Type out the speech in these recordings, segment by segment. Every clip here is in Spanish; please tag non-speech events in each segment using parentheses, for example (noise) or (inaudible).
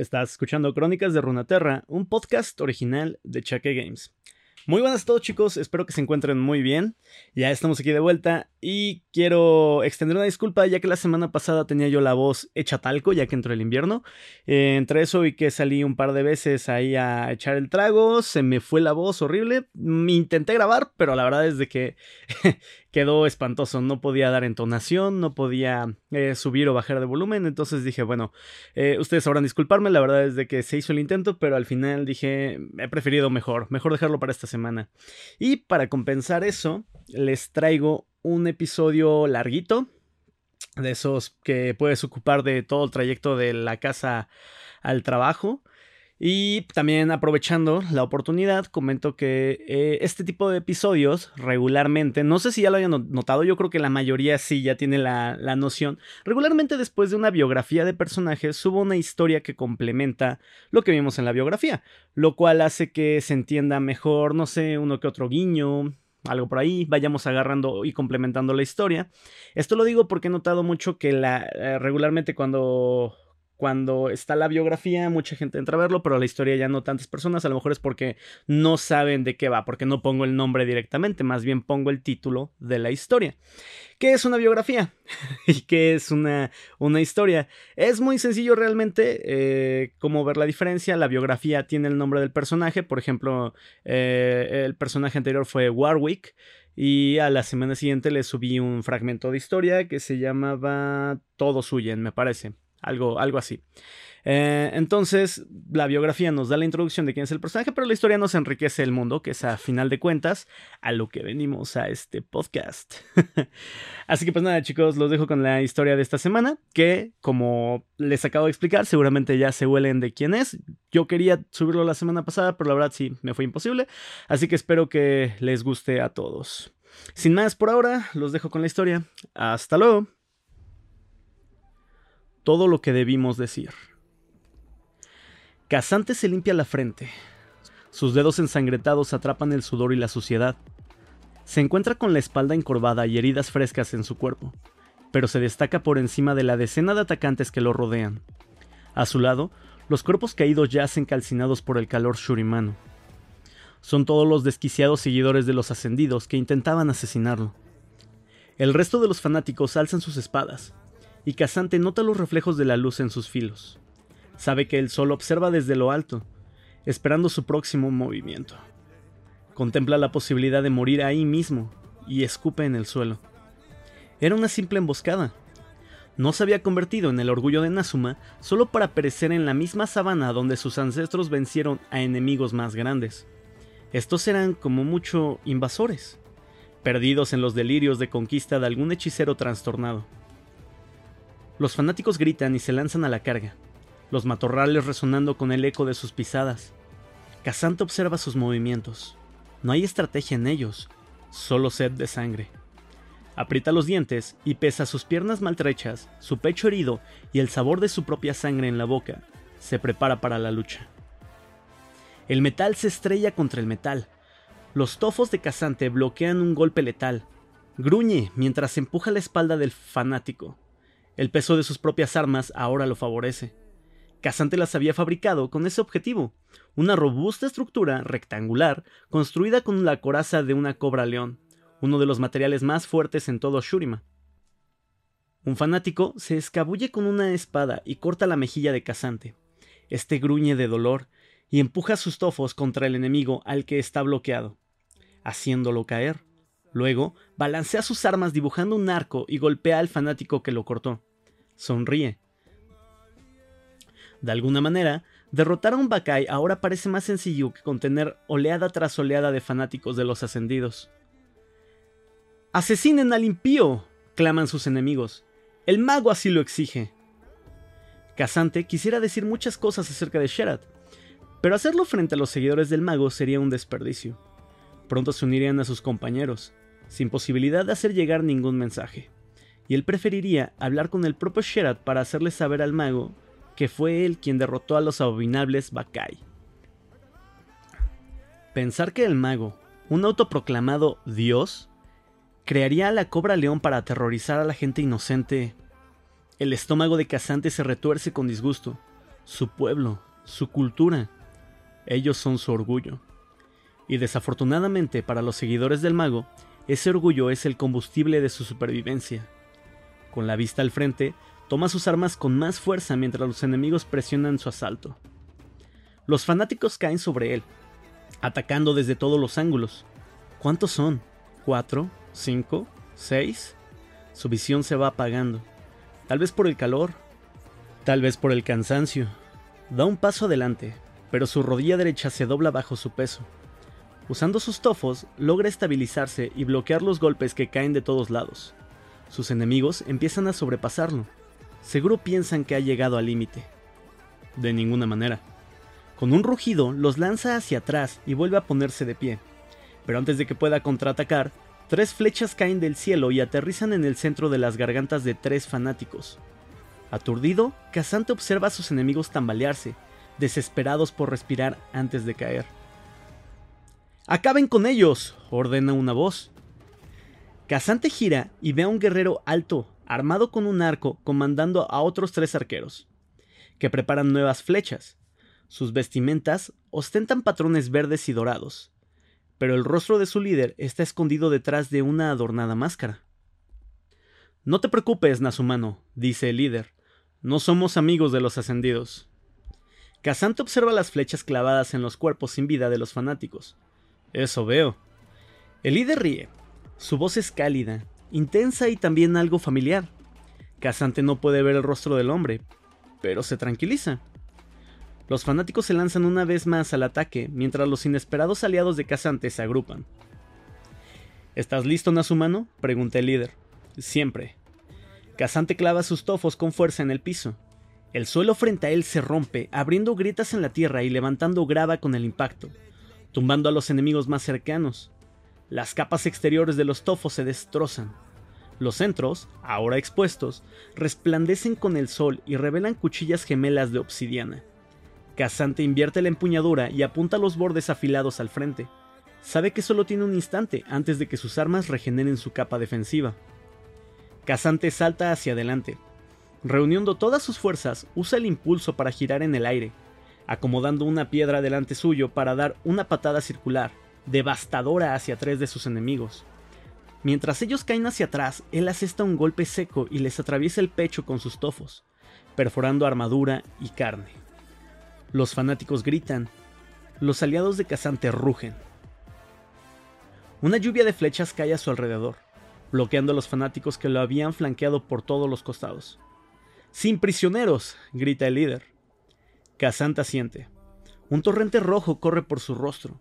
Estás escuchando Crónicas de Runaterra, un podcast original de Chaque Games. Muy buenas a todos chicos, espero que se encuentren muy bien. Ya estamos aquí de vuelta y quiero extender una disculpa ya que la semana pasada tenía yo la voz hecha talco ya que entró el invierno. Eh, entre eso y que salí un par de veces ahí a echar el trago, se me fue la voz horrible. Me intenté grabar, pero la verdad es de que (laughs) quedó espantoso. No podía dar entonación, no podía eh, subir o bajar de volumen. Entonces dije, bueno, eh, ustedes sabrán disculparme. La verdad es de que se hizo el intento, pero al final dije, he preferido mejor, mejor dejarlo para esta semana. Y para compensar eso, les traigo un episodio larguito, de esos que puedes ocupar de todo el trayecto de la casa al trabajo. Y también aprovechando la oportunidad, comento que eh, este tipo de episodios regularmente, no sé si ya lo hayan notado, yo creo que la mayoría sí ya tiene la, la, noción, regularmente después de una biografía de personajes subo una historia que complementa lo que vimos en la biografía, lo cual hace que se entienda mejor, no sé, uno que otro guiño, algo por ahí, vayamos agarrando y complementando la historia. Esto lo digo porque he notado mucho que la, eh, regularmente cuando cuando está la biografía, mucha gente entra a verlo, pero la historia ya no tantas personas. A lo mejor es porque no saben de qué va, porque no pongo el nombre directamente, más bien pongo el título de la historia. ¿Qué es una biografía? (laughs) ¿Y qué es una, una historia? Es muy sencillo realmente eh, como ver la diferencia. La biografía tiene el nombre del personaje, por ejemplo, eh, el personaje anterior fue Warwick. Y a la semana siguiente le subí un fragmento de historia que se llamaba Todos huyen, me parece algo, algo así. Eh, entonces, la biografía nos da la introducción de quién es el personaje, pero la historia nos enriquece el mundo, que es a final de cuentas a lo que venimos a este podcast. (laughs) Así que pues nada chicos, los dejo con la historia de esta semana, que como les acabo de explicar, seguramente ya se huelen de quién es. Yo quería subirlo la semana pasada, pero la verdad sí, me fue imposible. Así que espero que les guste a todos. Sin más por ahora, los dejo con la historia. Hasta luego todo lo que debimos decir. Casante se limpia la frente. Sus dedos ensangrentados atrapan el sudor y la suciedad. Se encuentra con la espalda encorvada y heridas frescas en su cuerpo, pero se destaca por encima de la decena de atacantes que lo rodean. A su lado, los cuerpos caídos yacen calcinados por el calor shurimano. Son todos los desquiciados seguidores de los ascendidos que intentaban asesinarlo. El resto de los fanáticos alzan sus espadas, y Casante nota los reflejos de la luz en sus filos. Sabe que el sol observa desde lo alto, esperando su próximo movimiento. Contempla la posibilidad de morir ahí mismo y escupe en el suelo. Era una simple emboscada. No se había convertido en el orgullo de Nazuma solo para perecer en la misma sabana donde sus ancestros vencieron a enemigos más grandes. Estos eran como mucho invasores, perdidos en los delirios de conquista de algún hechicero trastornado. Los fanáticos gritan y se lanzan a la carga, los matorrales resonando con el eco de sus pisadas. Casante observa sus movimientos. No hay estrategia en ellos, solo sed de sangre. Aprieta los dientes y pesa sus piernas maltrechas, su pecho herido y el sabor de su propia sangre en la boca, se prepara para la lucha. El metal se estrella contra el metal. Los tofos de Casante bloquean un golpe letal. Gruñe mientras empuja la espalda del fanático. El peso de sus propias armas ahora lo favorece. Casante las había fabricado con ese objetivo, una robusta estructura rectangular construida con la coraza de una cobra león, uno de los materiales más fuertes en todo Shurima. Un fanático se escabulle con una espada y corta la mejilla de Casante. Este gruñe de dolor y empuja sus tofos contra el enemigo al que está bloqueado, haciéndolo caer. Luego balancea sus armas dibujando un arco y golpea al fanático que lo cortó sonríe. De alguna manera, derrotar a un Bakai ahora parece más sencillo que contener oleada tras oleada de fanáticos de los ascendidos. ¡Asesinen al impío! claman sus enemigos. El mago así lo exige. Casante quisiera decir muchas cosas acerca de Sherat, pero hacerlo frente a los seguidores del mago sería un desperdicio. Pronto se unirían a sus compañeros, sin posibilidad de hacer llegar ningún mensaje y él preferiría hablar con el propio Sherat para hacerle saber al mago que fue él quien derrotó a los abominables Bakai. Pensar que el mago, un autoproclamado dios, crearía a la cobra león para aterrorizar a la gente inocente. El estómago de Casante se retuerce con disgusto. su pueblo, su cultura. Ellos son su orgullo. Y desafortunadamente para los seguidores del mago, ese orgullo es el combustible de su supervivencia. Con la vista al frente, toma sus armas con más fuerza mientras los enemigos presionan su asalto. Los fanáticos caen sobre él, atacando desde todos los ángulos. ¿Cuántos son? ¿Cuatro? ¿Cinco? ¿Seis? Su visión se va apagando. Tal vez por el calor, tal vez por el cansancio. Da un paso adelante, pero su rodilla derecha se dobla bajo su peso. Usando sus tofos, logra estabilizarse y bloquear los golpes que caen de todos lados. Sus enemigos empiezan a sobrepasarlo. Seguro piensan que ha llegado al límite. De ninguna manera. Con un rugido, los lanza hacia atrás y vuelve a ponerse de pie. Pero antes de que pueda contraatacar, tres flechas caen del cielo y aterrizan en el centro de las gargantas de tres fanáticos. Aturdido, Casante observa a sus enemigos tambalearse, desesperados por respirar antes de caer. ¡Acaben con ellos! ordena una voz. Casante gira y ve a un guerrero alto, armado con un arco, comandando a otros tres arqueros, que preparan nuevas flechas. Sus vestimentas ostentan patrones verdes y dorados, pero el rostro de su líder está escondido detrás de una adornada máscara. No te preocupes, Nazumano, dice el líder. No somos amigos de los ascendidos. Casante observa las flechas clavadas en los cuerpos sin vida de los fanáticos. Eso veo. El líder ríe. Su voz es cálida, intensa y también algo familiar. Casante no puede ver el rostro del hombre, pero se tranquiliza. Los fanáticos se lanzan una vez más al ataque, mientras los inesperados aliados de Casante se agrupan. ¿Estás listo, Nazumano? pregunta el líder. Siempre. Casante clava sus tofos con fuerza en el piso. El suelo frente a él se rompe, abriendo grietas en la tierra y levantando grava con el impacto, tumbando a los enemigos más cercanos. Las capas exteriores de los tofos se destrozan. Los centros, ahora expuestos, resplandecen con el sol y revelan cuchillas gemelas de obsidiana. Casante invierte la empuñadura y apunta los bordes afilados al frente. Sabe que solo tiene un instante antes de que sus armas regeneren su capa defensiva. Casante salta hacia adelante. Reuniendo todas sus fuerzas, usa el impulso para girar en el aire, acomodando una piedra delante suyo para dar una patada circular, devastadora hacia tres de sus enemigos. Mientras ellos caen hacia atrás, él asesta un golpe seco y les atraviesa el pecho con sus tofos, perforando armadura y carne. Los fanáticos gritan. Los aliados de Casante rugen. Una lluvia de flechas cae a su alrededor, bloqueando a los fanáticos que lo habían flanqueado por todos los costados. ¡Sin prisioneros! grita el líder. Casante asiente. Un torrente rojo corre por su rostro.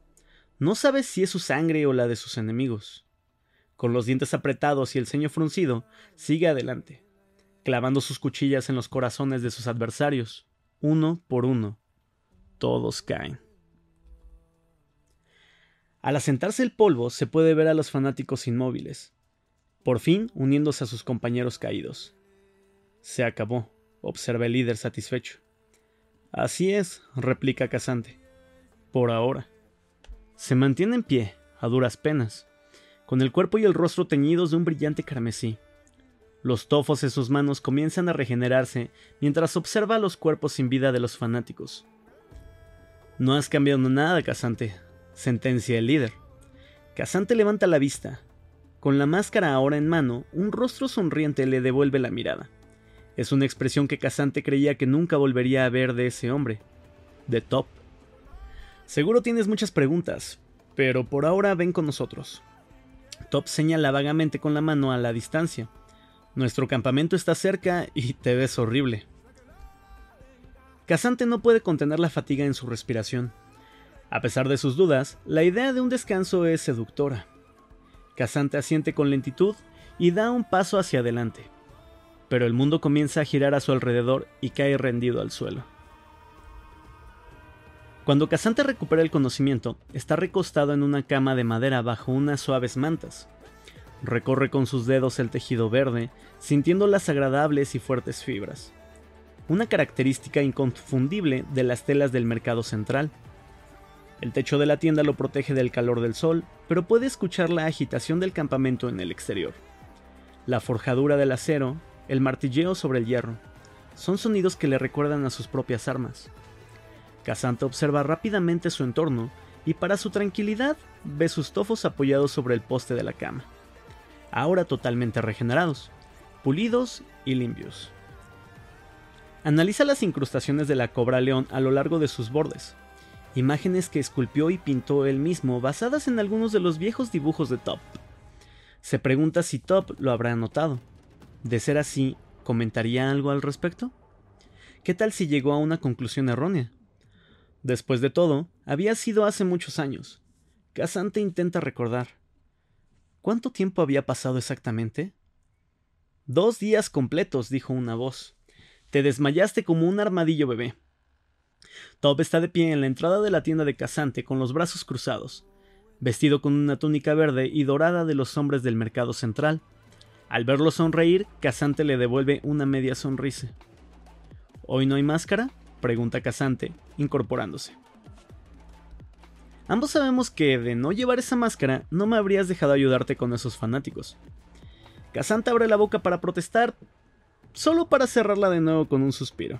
No sabe si es su sangre o la de sus enemigos. Con los dientes apretados y el ceño fruncido, sigue adelante, clavando sus cuchillas en los corazones de sus adversarios, uno por uno, todos caen. Al asentarse el polvo se puede ver a los fanáticos inmóviles, por fin uniéndose a sus compañeros caídos. Se acabó, observa el líder satisfecho. Así es, replica Casante. Por ahora. Se mantiene en pie, a duras penas, con el cuerpo y el rostro teñidos de un brillante carmesí. Los tofos en sus manos comienzan a regenerarse mientras observa los cuerpos sin vida de los fanáticos. No has cambiado nada, Casante, sentencia el líder. Casante levanta la vista. Con la máscara ahora en mano, un rostro sonriente le devuelve la mirada. Es una expresión que Casante creía que nunca volvería a ver de ese hombre, de Top. Seguro tienes muchas preguntas, pero por ahora ven con nosotros. Top señala vagamente con la mano a la distancia. Nuestro campamento está cerca y te ves horrible. Casante no puede contener la fatiga en su respiración. A pesar de sus dudas, la idea de un descanso es seductora. Casante asiente con lentitud y da un paso hacia adelante. Pero el mundo comienza a girar a su alrededor y cae rendido al suelo. Cuando Casante recupera el conocimiento, está recostado en una cama de madera bajo unas suaves mantas. Recorre con sus dedos el tejido verde, sintiendo las agradables y fuertes fibras una característica inconfundible de las telas del mercado central. El techo de la tienda lo protege del calor del sol, pero puede escuchar la agitación del campamento en el exterior. La forjadura del acero, el martilleo sobre el hierro. son sonidos que le recuerdan a sus propias armas. Casante observa rápidamente su entorno y para su tranquilidad ve sus tofos apoyados sobre el poste de la cama, ahora totalmente regenerados, pulidos y limpios. Analiza las incrustaciones de la cobra león a lo largo de sus bordes, imágenes que esculpió y pintó él mismo basadas en algunos de los viejos dibujos de Top. Se pregunta si Top lo habrá notado. De ser así, ¿comentaría algo al respecto? ¿Qué tal si llegó a una conclusión errónea? Después de todo, había sido hace muchos años. Casante intenta recordar. ¿Cuánto tiempo había pasado exactamente? Dos días completos, dijo una voz. Te desmayaste como un armadillo bebé. Top está de pie en la entrada de la tienda de Casante con los brazos cruzados, vestido con una túnica verde y dorada de los hombres del mercado central. Al verlo sonreír, Casante le devuelve una media sonrisa. ¿Hoy no hay máscara? Pregunta Casante, incorporándose. Ambos sabemos que de no llevar esa máscara no me habrías dejado ayudarte con esos fanáticos. Casante abre la boca para protestar, solo para cerrarla de nuevo con un suspiro.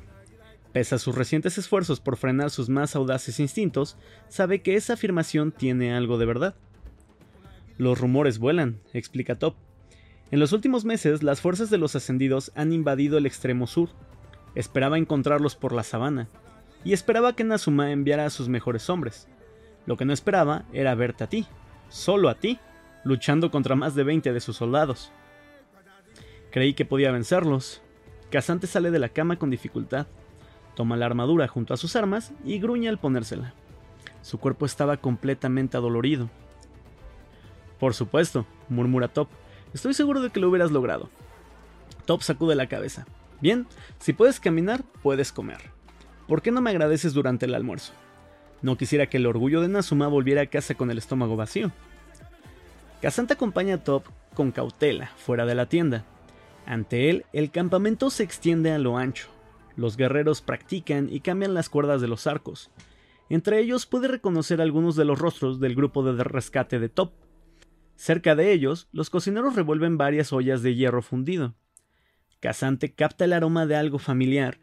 Pese a sus recientes esfuerzos por frenar sus más audaces instintos, sabe que esa afirmación tiene algo de verdad. Los rumores vuelan, explica Top. En los últimos meses, las fuerzas de los ascendidos han invadido el extremo sur. Esperaba encontrarlos por la sabana, y esperaba que Nazuma enviara a sus mejores hombres. Lo que no esperaba era verte a ti, solo a ti, luchando contra más de 20 de sus soldados. Creí que podía vencerlos. Casante sale de la cama con dificultad. Toma la armadura junto a sus armas y gruñe al ponérsela. Su cuerpo estaba completamente adolorido. Por supuesto, murmura Top. Estoy seguro de que lo hubieras logrado. Top sacude la cabeza. Bien, si puedes caminar, puedes comer. ¿Por qué no me agradeces durante el almuerzo? No quisiera que el orgullo de Nazuma volviera a casa con el estómago vacío. Casante acompaña a Top con cautela fuera de la tienda, ante él, el campamento se extiende a lo ancho. Los guerreros practican y cambian las cuerdas de los arcos. Entre ellos puede reconocer algunos de los rostros del grupo de rescate de Top. Cerca de ellos, los cocineros revuelven varias ollas de hierro fundido. Casante capta el aroma de algo familiar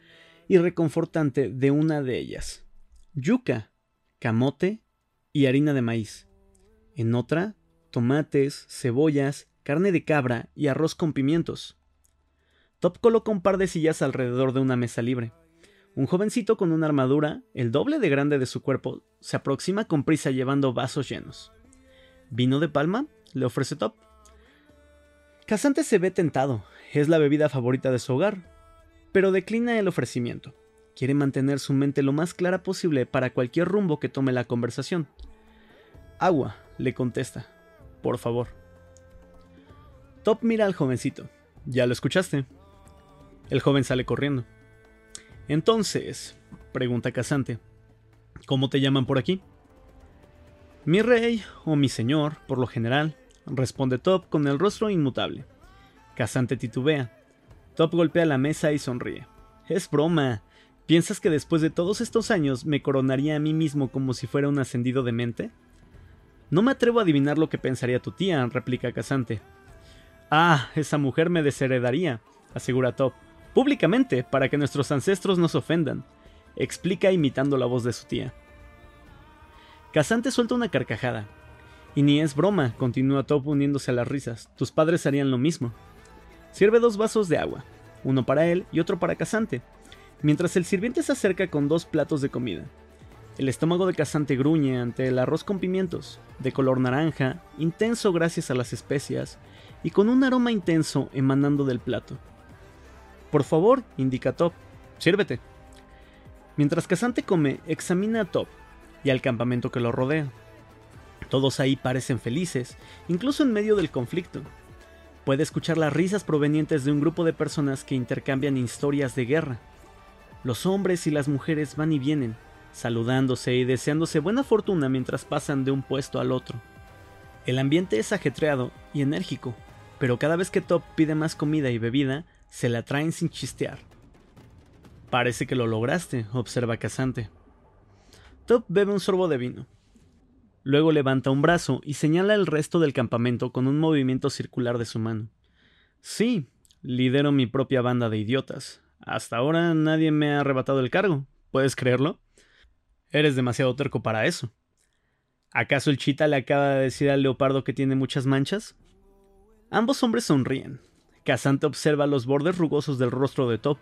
y reconfortante de una de ellas. Yuca, camote y harina de maíz. En otra, tomates, cebollas, carne de cabra y arroz con pimientos. Top coloca un par de sillas alrededor de una mesa libre. Un jovencito con una armadura, el doble de grande de su cuerpo, se aproxima con prisa llevando vasos llenos. ¿Vino de palma? le ofrece Top. Casante se ve tentado, es la bebida favorita de su hogar, pero declina el ofrecimiento. Quiere mantener su mente lo más clara posible para cualquier rumbo que tome la conversación. Agua, le contesta. Por favor. Top mira al jovencito. Ya lo escuchaste. El joven sale corriendo. Entonces, pregunta Casante, ¿cómo te llaman por aquí? Mi rey o mi señor, por lo general, responde Top con el rostro inmutable. Casante titubea. Top golpea la mesa y sonríe. Es broma. ¿Piensas que después de todos estos años me coronaría a mí mismo como si fuera un ascendido de mente? No me atrevo a adivinar lo que pensaría tu tía, replica Casante. Ah, esa mujer me desheredaría, asegura Top públicamente para que nuestros ancestros nos ofendan, explica imitando la voz de su tía. Casante suelta una carcajada. Y ni es broma, continúa Top uniéndose a las risas. Tus padres harían lo mismo. Sirve dos vasos de agua, uno para él y otro para Casante, mientras el sirviente se acerca con dos platos de comida. El estómago de Casante gruñe ante el arroz con pimientos, de color naranja, intenso gracias a las especias, y con un aroma intenso emanando del plato. Por favor, indica Top. Sírvete. Mientras Casante come, examina a Top y al campamento que lo rodea. Todos ahí parecen felices, incluso en medio del conflicto. Puede escuchar las risas provenientes de un grupo de personas que intercambian historias de guerra. Los hombres y las mujeres van y vienen, saludándose y deseándose buena fortuna mientras pasan de un puesto al otro. El ambiente es ajetreado y enérgico, pero cada vez que Top pide más comida y bebida, se la traen sin chistear. Parece que lo lograste, observa Casante. Top bebe un sorbo de vino. Luego levanta un brazo y señala el resto del campamento con un movimiento circular de su mano. Sí, lidero mi propia banda de idiotas, Hasta ahora nadie me ha arrebatado el cargo. ¿Puedes creerlo? Eres demasiado terco para eso. ¿Acaso el chita le acaba de decir al leopardo que tiene muchas manchas? Ambos hombres sonríen. Casante observa los bordes rugosos del rostro de Top,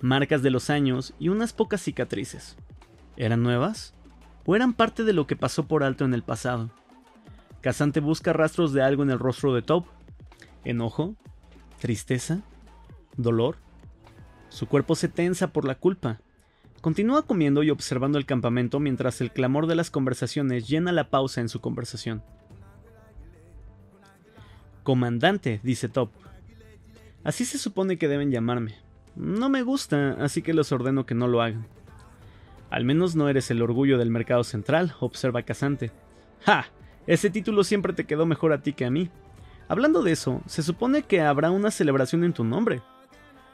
marcas de los años y unas pocas cicatrices. ¿Eran nuevas? ¿O eran parte de lo que pasó por alto en el pasado? Casante busca rastros de algo en el rostro de Top. ¿Enojo? ¿Tristeza? ¿Dolor? Su cuerpo se tensa por la culpa. Continúa comiendo y observando el campamento mientras el clamor de las conversaciones llena la pausa en su conversación. Comandante, dice Top. Así se supone que deben llamarme. No me gusta, así que les ordeno que no lo hagan. Al menos no eres el orgullo del mercado central, observa Casante. ¡Ja! Ese título siempre te quedó mejor a ti que a mí. Hablando de eso, se supone que habrá una celebración en tu nombre.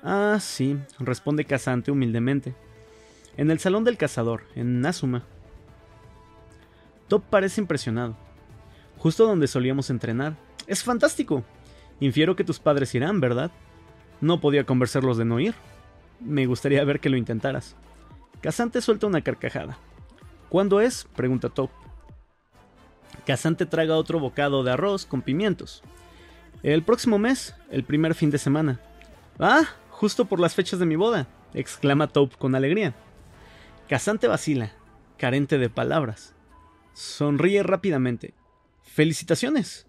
Ah, sí, responde Casante humildemente en el Salón del Cazador, en Nazuma. Top parece impresionado. Justo donde solíamos entrenar. Es fantástico. Infiero que tus padres irán, ¿verdad? No podía convencerlos de no ir. Me gustaría ver que lo intentaras. Casante suelta una carcajada. ¿Cuándo es? pregunta Top. Casante traga otro bocado de arroz con pimientos. El próximo mes, el primer fin de semana. Ah, justo por las fechas de mi boda, exclama Top con alegría. Casante vacila, carente de palabras. Sonríe rápidamente. ¡Felicitaciones!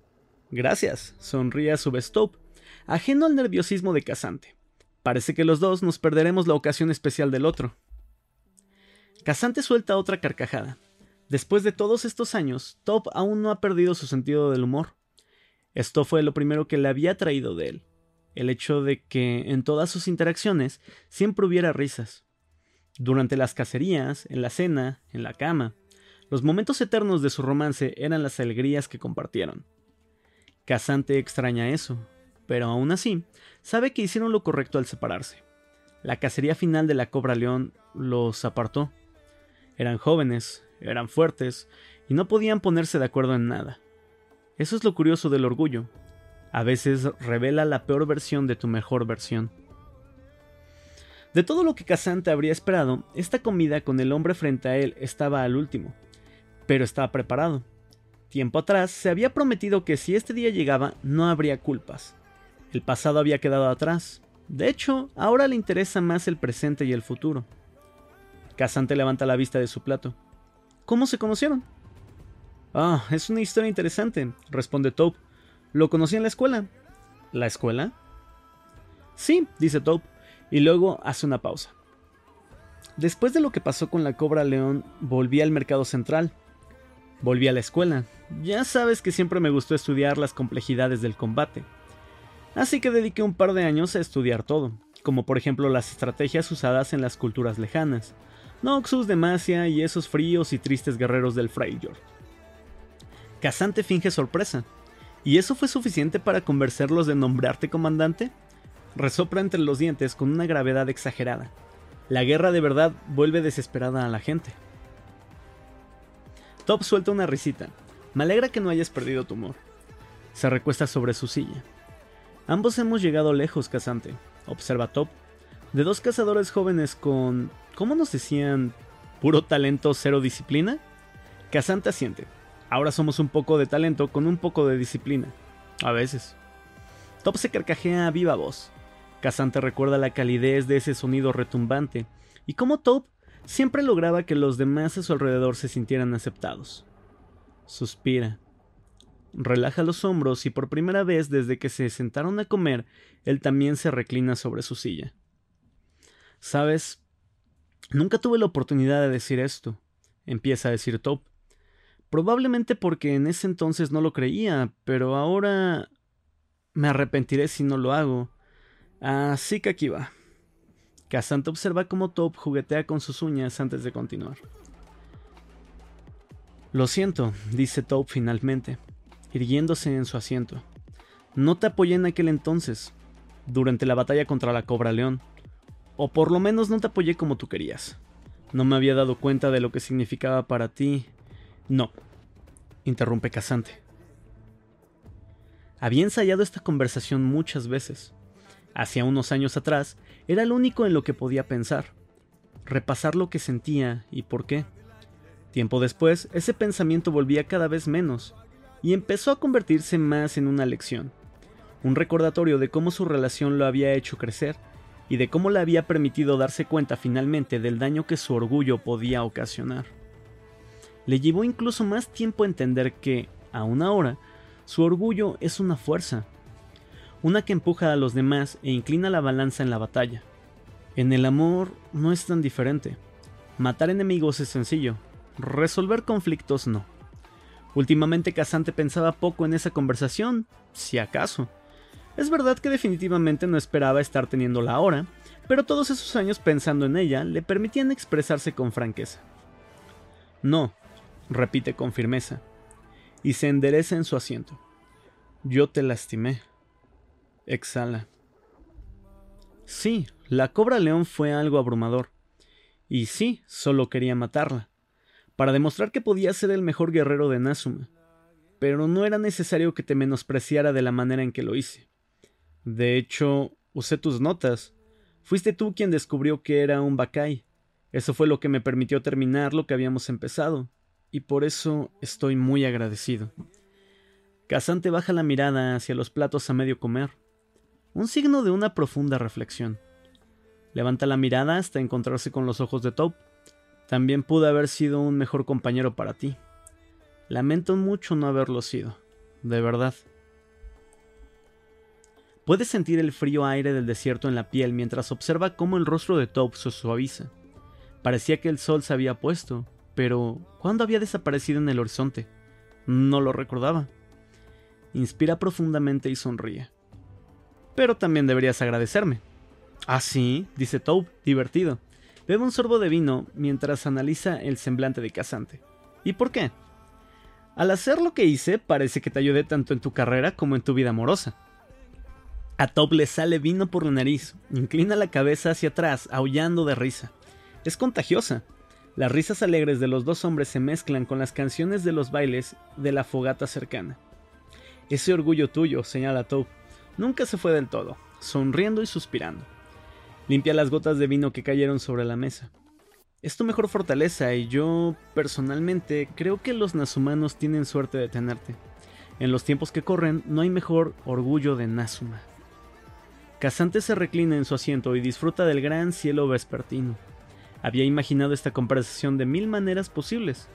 Gracias, sonríe a su vez ajeno al nerviosismo de Casante. Parece que los dos nos perderemos la ocasión especial del otro. Casante suelta otra carcajada. Después de todos estos años, Top aún no ha perdido su sentido del humor. Esto fue lo primero que le había traído de él, el hecho de que en todas sus interacciones siempre hubiera risas durante las cacerías, en la cena, en la cama. Los momentos eternos de su romance eran las alegrías que compartieron. Casante extraña eso, pero aún así, sabe que hicieron lo correcto al separarse. La cacería final de la Cobra León los apartó. Eran jóvenes, eran fuertes, y no podían ponerse de acuerdo en nada. Eso es lo curioso del orgullo. A veces revela la peor versión de tu mejor versión. De todo lo que Casante habría esperado, esta comida con el hombre frente a él estaba al último. Pero estaba preparado. Tiempo atrás se había prometido que si este día llegaba no habría culpas. El pasado había quedado atrás. De hecho, ahora le interesa más el presente y el futuro. Casante levanta la vista de su plato. ¿Cómo se conocieron? Ah, es una historia interesante, responde Taupe. Lo conocí en la escuela. ¿La escuela? Sí, dice Taupe y luego hace una pausa. Después de lo que pasó con la Cobra León, volví al mercado central. Volví a la escuela. Ya sabes que siempre me gustó estudiar las complejidades del combate. Así que dediqué un par de años a estudiar todo, como por ejemplo las estrategias usadas en las culturas lejanas, Noxus, Demacia y esos fríos y tristes guerreros del Freljord. Casante finge sorpresa. ¿Y eso fue suficiente para convencerlos de nombrarte comandante? resopra entre los dientes con una gravedad exagerada. La guerra de verdad vuelve desesperada a la gente. Top suelta una risita. Me alegra que no hayas perdido tu humor. Se recuesta sobre su silla. Ambos hemos llegado lejos, Casante, observa Top. De dos cazadores jóvenes con... ¿Cómo nos decían? ¿Puro talento, cero disciplina? Casante asiente. Ahora somos un poco de talento con un poco de disciplina. A veces. Top se carcajea a viva voz. Casante recuerda la calidez de ese sonido retumbante y cómo Top siempre lograba que los demás a su alrededor se sintieran aceptados. Suspira. Relaja los hombros y por primera vez desde que se sentaron a comer, él también se reclina sobre su silla. Sabes, nunca tuve la oportunidad de decir esto, empieza a decir Top. Probablemente porque en ese entonces no lo creía, pero ahora me arrepentiré si no lo hago. Así que aquí va. Casante observa cómo Top juguetea con sus uñas antes de continuar. Lo siento, dice Top finalmente, irguiéndose en su asiento. No te apoyé en aquel entonces, durante la batalla contra la Cobra León. O por lo menos no te apoyé como tú querías. No me había dado cuenta de lo que significaba para ti. No, interrumpe Casante. Había ensayado esta conversación muchas veces. hacia unos años atrás, era lo único en lo que podía pensar. Repasar lo que sentía y por qué. Tiempo después, ese pensamiento volvía cada vez menos, y empezó a convertirse más en una lección. Un recordatorio de cómo su relación lo había hecho crecer, y de cómo le había permitido darse cuenta finalmente del daño que su orgullo podía ocasionar. Le llevó incluso más tiempo entender que, aún ahora, su orgullo es una fuerza, una que empuja a los demás e inclina la balanza en la batalla. En el amor no es tan diferente. Matar enemigos es sencillo, resolver conflictos no. Últimamente Casante pensaba poco en esa conversación, si acaso. Es verdad que definitivamente no esperaba estar teniéndola ahora, pero todos esos años pensando en ella le permitían expresarse con franqueza. No, repite con firmeza, y se endereza en su asiento. Yo te lastimé. Exhala. Sí, la cobra león fue algo abrumador. Y sí, solo quería matarla, para demostrar que podía ser el mejor guerrero de Nazuma. Pero no era necesario que te menospreciara de la manera en que lo hice. De hecho, usé tus notas. Fuiste tú quien descubrió que era un Bakai. Eso fue lo que me permitió terminar lo que habíamos empezado, y por eso estoy muy agradecido. Casante baja la mirada hacia los platos a medio comer, un signo de una profunda reflexión. Levanta la mirada hasta encontrarse con los ojos de Taupe. También pude haber sido un mejor compañero para ti. Lamento mucho no haberlo sido, de verdad. Puede sentir el frío aire del desierto en la piel mientras observa cómo el rostro de Taupe se suaviza. Parecía que el sol se había puesto, pero ¿cuándo había desaparecido en el horizonte? No lo recordaba. Inspira profundamente y sonríe. Pero también deberías agradecerme. Ah, sí, dice Taub, divertido. Bebe un sorbo de vino mientras analiza el semblante de Casante. ¿Y por qué? Al hacer lo que hice, parece que te ayudé tanto en tu carrera como en tu vida amorosa. A Taub le sale vino por la nariz, inclina la cabeza hacia atrás, aullando de risa. Es contagiosa. Las risas alegres de los dos hombres se mezclan con las canciones de los bailes de la fogata cercana. Ese orgullo tuyo, señala Taub, nunca se fue del todo, sonriendo y suspirando. Limpia las gotas de vino que cayeron sobre la mesa. Es tu mejor fortaleza y yo, personalmente, creo que los Nasumanos tienen suerte de tenerte. En los tiempos que corren, no hay mejor orgullo de Nasuma. Casante se reclina en su asiento y disfruta del gran cielo vespertino. Había imaginado esta conversación de mil maneras posibles.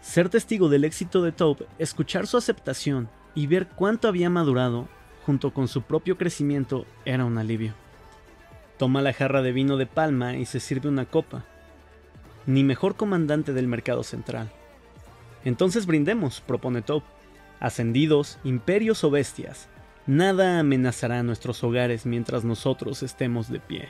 Ser testigo del éxito de Taupe, escuchar su aceptación y ver cuánto había madurado, junto con su propio crecimiento, era un alivio. Toma la jarra de vino de palma y se sirve una copa. Ni mejor comandante del mercado central. Entonces brindemos, propone Top. Ascendidos, imperios o bestias, nada amenazará nuestros hogares mientras nosotros estemos de pie.